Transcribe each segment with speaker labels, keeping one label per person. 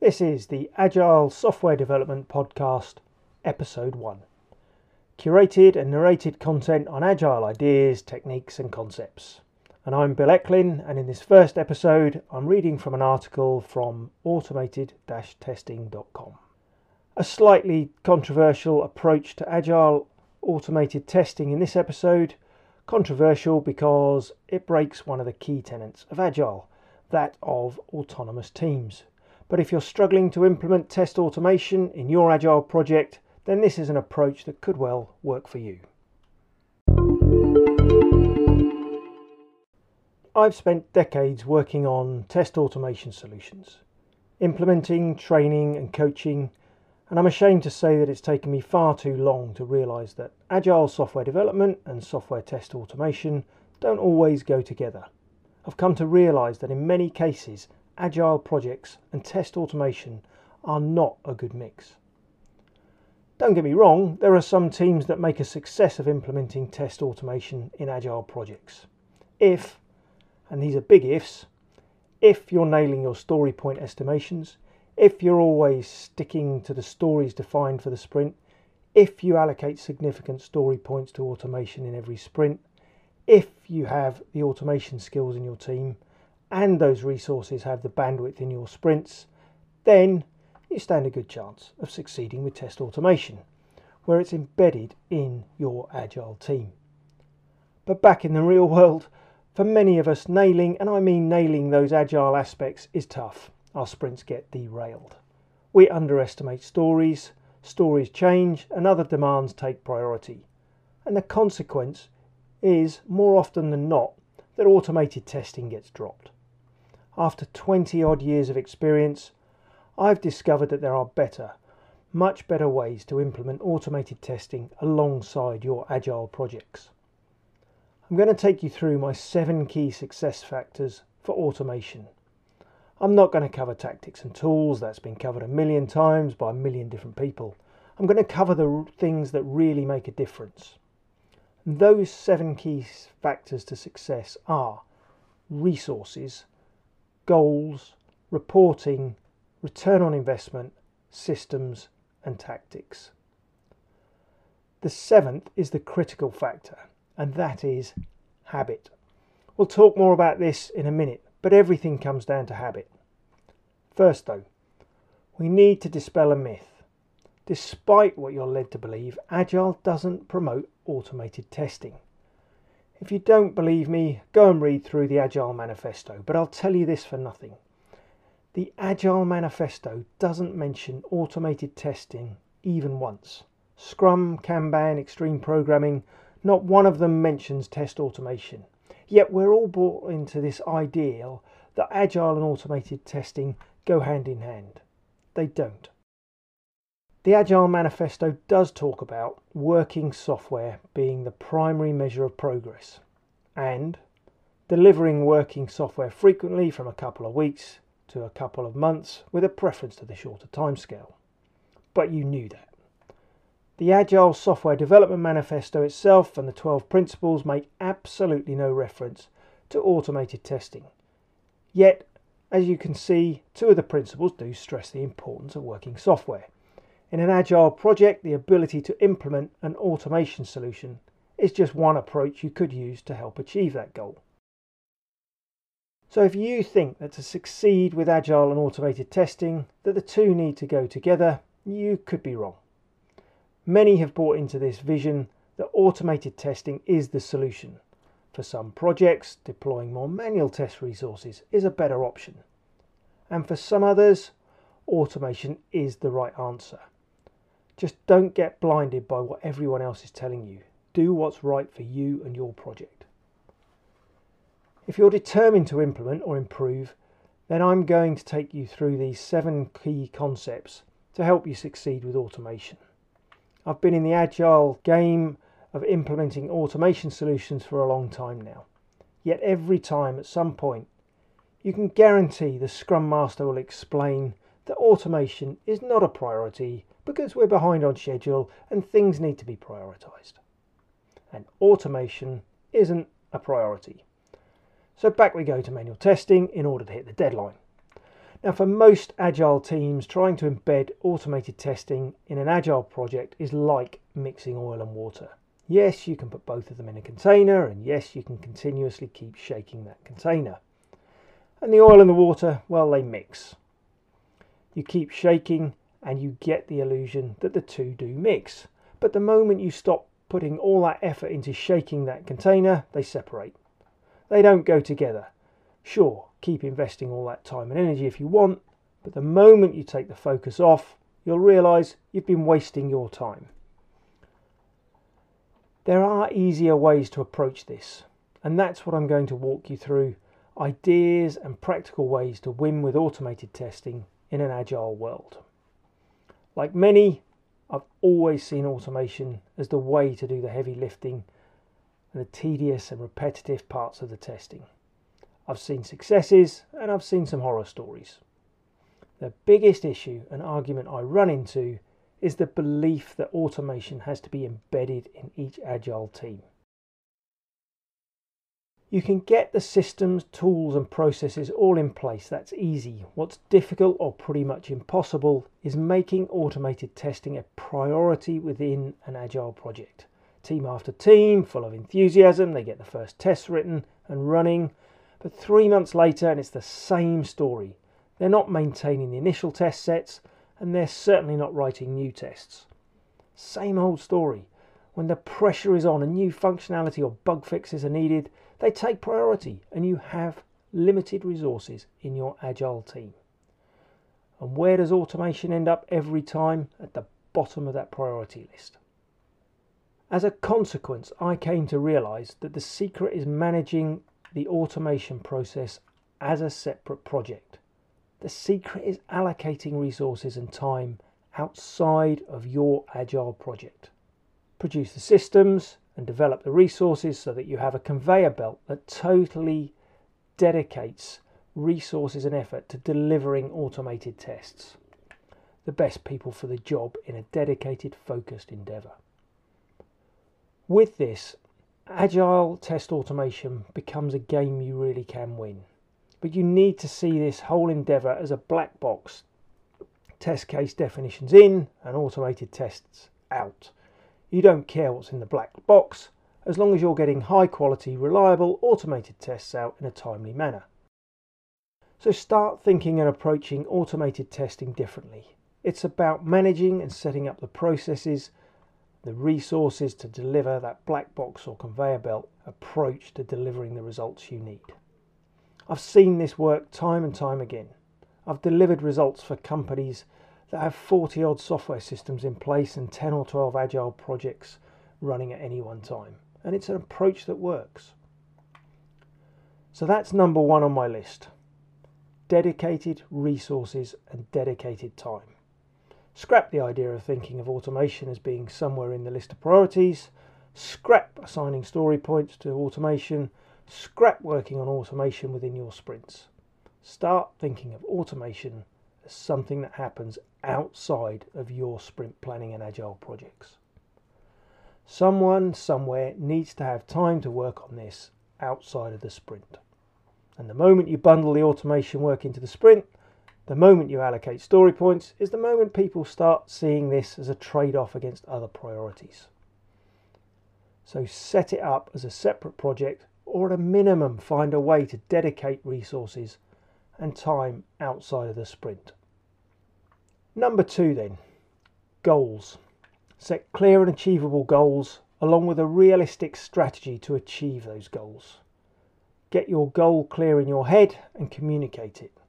Speaker 1: This is the Agile Software Development Podcast, Episode 1. Curated and narrated content on agile ideas, techniques, and concepts. And I'm Bill Ecklin, and in this first episode, I'm reading from an article from automated testing.com. A slightly controversial approach to agile automated testing in this episode. Controversial because it breaks one of the key tenets of agile, that of autonomous teams. But if you're struggling to implement test automation in your Agile project, then this is an approach that could well work for you. I've spent decades working on test automation solutions, implementing, training, and coaching, and I'm ashamed to say that it's taken me far too long to realise that Agile software development and software test automation don't always go together. I've come to realise that in many cases, agile projects and test automation are not a good mix. Don't get me wrong, there are some teams that make a success of implementing test automation in agile projects. If, and these are big ifs, if you're nailing your story point estimations, if you're always sticking to the stories defined for the sprint, if you allocate significant story points to automation in every sprint, if you have the automation skills in your team, and those resources have the bandwidth in your sprints, then you stand a good chance of succeeding with test automation, where it's embedded in your agile team. But back in the real world, for many of us, nailing, and I mean nailing those agile aspects, is tough. Our sprints get derailed. We underestimate stories, stories change, and other demands take priority. And the consequence is, more often than not, that automated testing gets dropped after 20 odd years of experience, I've discovered that there are better, much better ways to implement automated testing alongside your agile projects. I'm going to take you through my seven key success factors for automation. I'm not going to cover tactics and tools, that's been covered a million times by a million different people. I'm going to cover the things that really make a difference. those seven key factors to success are resources, goals, reporting, return on investment, systems, and tactics. The seventh is the critical factor, and that is habit. We'll talk more about this in a minute, but everything comes down to habit. First, though, we need to dispel a myth. Despite what you're led to believe, Agile doesn't promote automated testing. If you don't believe me, go and read through the Agile Manifesto, but I'll tell you this for nothing. The Agile Manifesto doesn't mention automated testing even once. Scrum, Kanban, Extreme Programming, not one of them mentions test automation. Yet we're all brought into this ideal that Agile and automated testing go hand in hand. They don't. The Agile Manifesto does talk about working software being the primary measure of progress and delivering working software frequently from a couple of weeks to a couple of months with a preference to the shorter timescale. But you knew that. The Agile Software Development Manifesto itself and the 12 principles make absolutely no reference to automated testing. Yet, as you can see, two of the principles do stress the importance of working software. In an agile project, the ability to implement an automation solution is just one approach you could use to help achieve that goal. So if you think that to succeed with agile and automated testing that the two need to go together, you could be wrong. Many have bought into this vision that automated testing is the solution. For some projects, deploying more manual test resources is a better option. And for some others, automation is the right answer. Just don't get blinded by what everyone else is telling you. Do what's right for you and your project. If you're determined to implement or improve, then I'm going to take you through these seven key concepts to help you succeed with automation. I've been in the agile game of implementing automation solutions for a long time now. Yet every time at some point, you can guarantee the Scrum Master will explain that automation is not a priority because we're behind on schedule and things need to be prioritized. And automation isn't a priority. So back we go to manual testing in order to hit the deadline. Now, for most agile teams, trying to embed automated testing in an agile project is like mixing oil and water. Yes, you can put both of them in a container, and yes, you can continuously keep shaking that container. And the oil and the water, well, they mix. You keep shaking, and you get the illusion that the two do mix. But the moment you stop putting all that effort into shaking that container, they separate. They don't go together. Sure, keep investing all that time and energy if you want, but the moment you take the focus off, you'll realise you've been wasting your time. There are easier ways to approach this, and that's what I'm going to walk you through ideas and practical ways to win with automated testing in an agile world. Like many, I've always seen automation as the way to do the heavy lifting and the tedious and repetitive parts of the testing. I've seen successes and I've seen some horror stories. The biggest issue and argument I run into is the belief that automation has to be embedded in each agile team. You can get the systems, tools, and processes all in place. That's easy. What's difficult or pretty much impossible is making automated testing a priority within an agile project. Team after team, full of enthusiasm, they get the first tests written and running. But three months later, and it's the same story. They're not maintaining the initial test sets, and they're certainly not writing new tests. Same old story. When the pressure is on and new functionality or bug fixes are needed, they take priority and you have limited resources in your agile team. And where does automation end up every time? At the bottom of that priority list. As a consequence, I came to realize that the secret is managing the automation process as a separate project. The secret is allocating resources and time outside of your agile project. Produce the systems, and develop the resources so that you have a conveyor belt that totally dedicates resources and effort to delivering automated tests. The best people for the job in a dedicated, focused endeavor. With this, agile test automation becomes a game you really can win. But you need to see this whole endeavor as a black box. Test case definitions in and automated tests out. You don't care what's in the black box as long as you're getting high quality, reliable, automated tests out in a timely manner. So start thinking and approaching automated testing differently. It's about managing and setting up the processes, the resources to deliver that black box or conveyor belt approach to delivering the results you need. I've seen this work time and time again. I've delivered results for companies that have 40 odd software systems in place and 10 or 12 agile projects running at any one time. And it's an approach that works. So that's number one on my list dedicated resources and dedicated time. Scrap the idea of thinking of automation as being somewhere in the list of priorities. Scrap assigning story points to automation. Scrap working on automation within your sprints. Start thinking of automation something that happens outside of your sprint planning and agile projects. Someone somewhere needs to have time to work on this outside of the sprint. And the moment you bundle the automation work into the sprint, the moment you allocate story points is the moment people start seeing this as a trade off against other priorities. So set it up as a separate project or at a minimum find a way to dedicate resources and time outside of the sprint. Number two, then, goals. Set clear and achievable goals along with a realistic strategy to achieve those goals. Get your goal clear in your head and communicate it.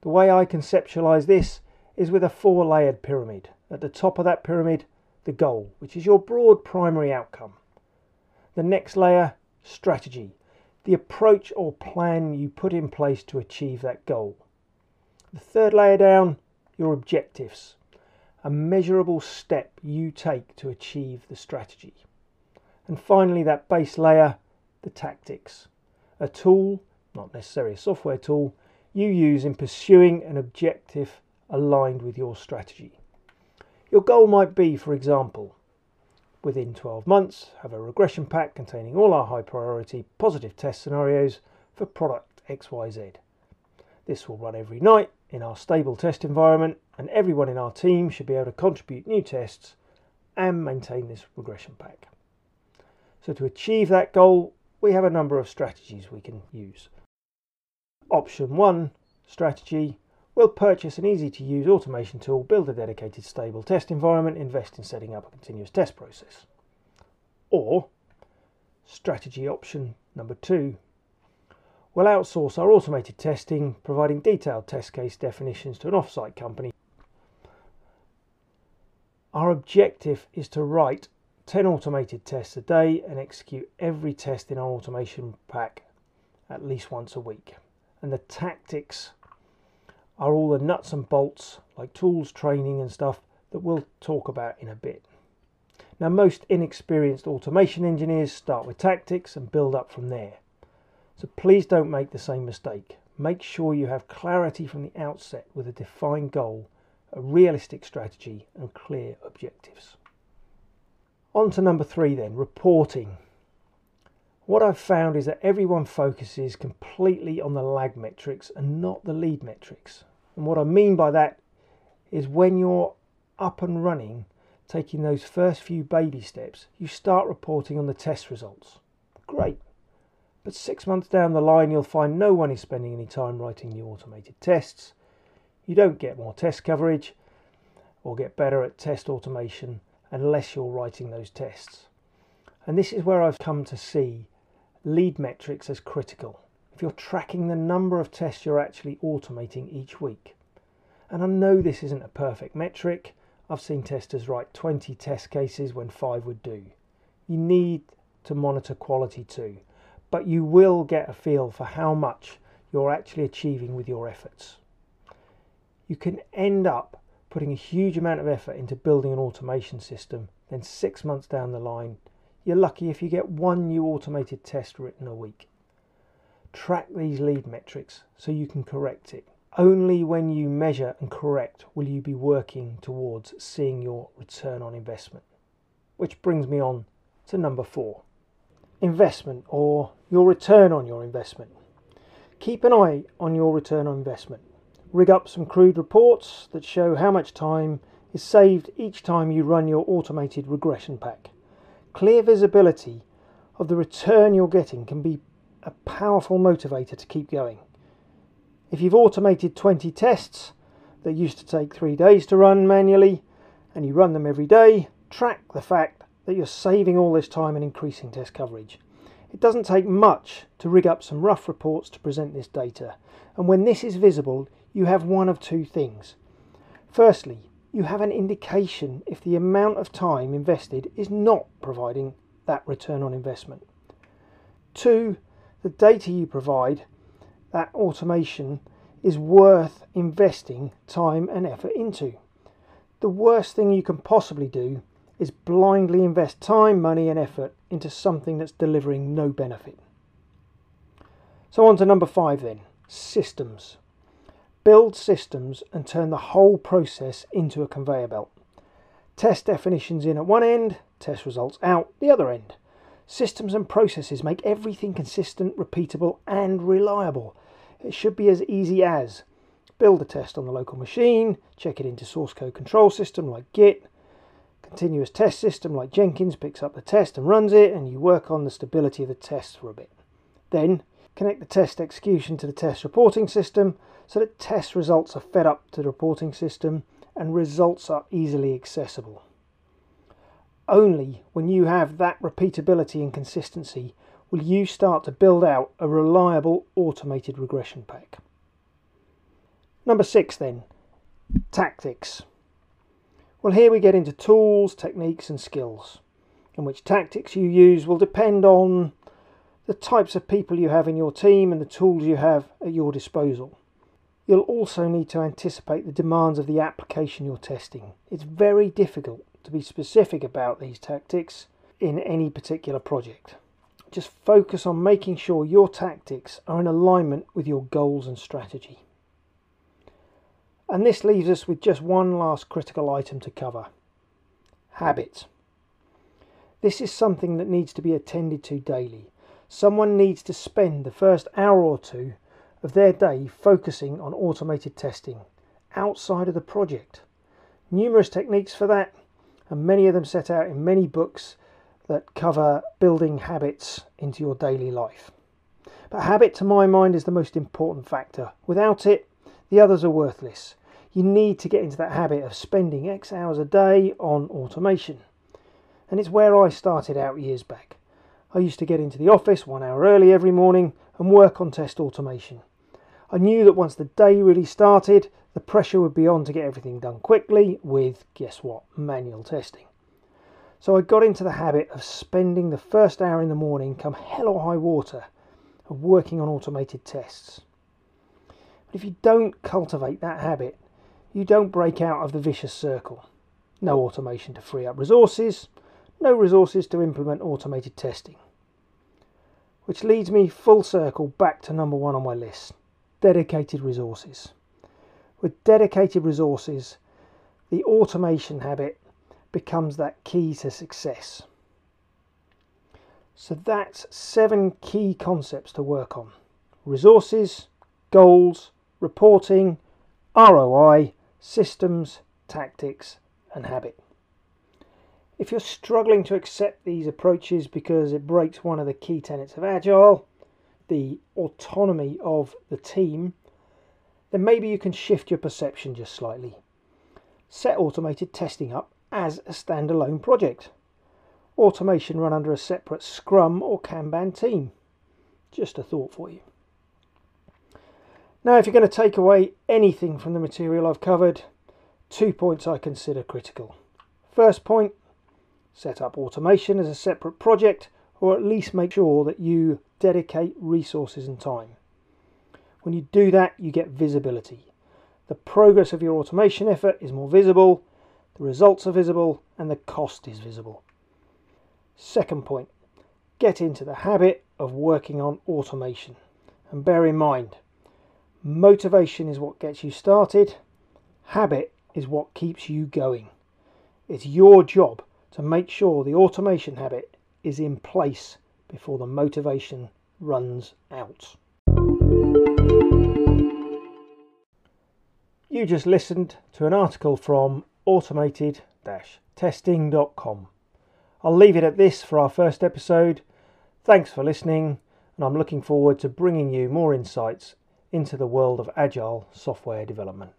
Speaker 1: The way I conceptualize this is with a four layered pyramid. At the top of that pyramid, the goal, which is your broad primary outcome. The next layer, strategy, the approach or plan you put in place to achieve that goal. The third layer down, your objectives, a measurable step you take to achieve the strategy. And finally, that base layer, the tactics, a tool, not necessarily a software tool, you use in pursuing an objective aligned with your strategy. Your goal might be, for example, within 12 months, have a regression pack containing all our high priority positive test scenarios for product XYZ. This will run every night in our stable test environment, and everyone in our team should be able to contribute new tests and maintain this regression pack. So, to achieve that goal, we have a number of strategies we can use. Option one strategy will purchase an easy to use automation tool, build a dedicated stable test environment, invest in setting up a continuous test process. Or strategy option number two will outsource our automated testing, providing detailed test case definitions to an offsite company. Our objective is to write 10 automated tests a day and execute every test in our automation pack at least once a week. And the tactics are all the nuts and bolts, like tools, training, and stuff that we'll talk about in a bit. Now, most inexperienced automation engineers start with tactics and build up from there. So please don't make the same mistake. Make sure you have clarity from the outset with a defined goal, a realistic strategy, and clear objectives. On to number three then reporting. What I've found is that everyone focuses completely on the lag metrics and not the lead metrics. And what I mean by that is when you're up and running, taking those first few baby steps, you start reporting on the test results. Great. But six months down the line, you'll find no one is spending any time writing new automated tests. You don't get more test coverage or get better at test automation unless you're writing those tests. And this is where I've come to see lead metrics as critical. If you're tracking the number of tests you're actually automating each week. And I know this isn't a perfect metric. I've seen testers write 20 test cases when five would do. You need to monitor quality too but you will get a feel for how much you're actually achieving with your efforts. You can end up putting a huge amount of effort into building an automation system, then six months down the line, you're lucky if you get one new automated test written a week. Track these lead metrics so you can correct it. Only when you measure and correct will you be working towards seeing your return on investment. Which brings me on to number four investment or your return on your investment. Keep an eye on your return on investment. Rig up some crude reports that show how much time is saved each time you run your automated regression pack. Clear visibility of the return you're getting can be a powerful motivator to keep going. If you've automated 20 tests that used to take three days to run manually and you run them every day, track the fact that you're saving all this time and increasing test coverage. It doesn't take much to rig up some rough reports to present this data, and when this is visible, you have one of two things. Firstly, you have an indication if the amount of time invested is not providing that return on investment. Two, the data you provide, that automation, is worth investing time and effort into. The worst thing you can possibly do is blindly invest time, money, and effort into something that's delivering no benefit. So, on to number five then systems. Build systems and turn the whole process into a conveyor belt. Test definitions in at one end, test results out the other end. Systems and processes make everything consistent, repeatable, and reliable. It should be as easy as build a test on the local machine, check it into source code control system like Git, continuous test system like Jenkins picks up the test and runs it, and you work on the stability of the test for a bit. Then connect the test execution to the test reporting system so that test results are fed up to the reporting system and results are easily accessible. Only when you have that repeatability and consistency will you start to build out a reliable automated regression pack. Number six, then, tactics. Well, here we get into tools, techniques, and skills, and which tactics you use will depend on the types of people you have in your team and the tools you have at your disposal. You'll also need to anticipate the demands of the application you're testing. It's very difficult to be specific about these tactics in any particular project. Just focus on making sure your tactics are in alignment with your goals and strategy. And this leaves us with just one last critical item to cover habit. This is something that needs to be attended to daily. Someone needs to spend the first hour or two of their day focusing on automated testing outside of the project. Numerous techniques for that, and many of them set out in many books that cover building habits into your daily life. But habit, to my mind, is the most important factor. Without it, the others are worthless. You need to get into that habit of spending X hours a day on automation. And it's where I started out years back. I used to get into the office one hour early every morning and work on test automation. I knew that once the day really started, the pressure would be on to get everything done quickly with, guess what, manual testing. So I got into the habit of spending the first hour in the morning, come hell or high water, of working on automated tests. But if you don't cultivate that habit, you don't break out of the vicious circle. No automation to free up resources, no resources to implement automated testing. Which leads me full circle back to number one on my list dedicated resources. With dedicated resources, the automation habit becomes that key to success. So that's seven key concepts to work on resources, goals, reporting, ROI, systems, tactics, and habit. If you're struggling to accept these approaches because it breaks one of the key tenets of Agile, the autonomy of the team, then maybe you can shift your perception just slightly. Set automated testing up as a standalone project. Automation run under a separate Scrum or Kanban team. Just a thought for you. Now, if you're going to take away anything from the material I've covered, two points I consider critical. First point, set up automation as a separate project or at least make sure that you dedicate resources and time. When you do that, you get visibility. The progress of your automation effort is more visible, the results are visible, and the cost is visible. Second point, get into the habit of working on automation. And bear in mind, motivation is what gets you started, habit is what keeps you going. It's your job to make sure the automation habit is in place before the motivation runs out. You just listened to an article from automated testing.com. I'll leave it at this for our first episode. Thanks for listening, and I'm looking forward to bringing you more insights into the world of agile software development.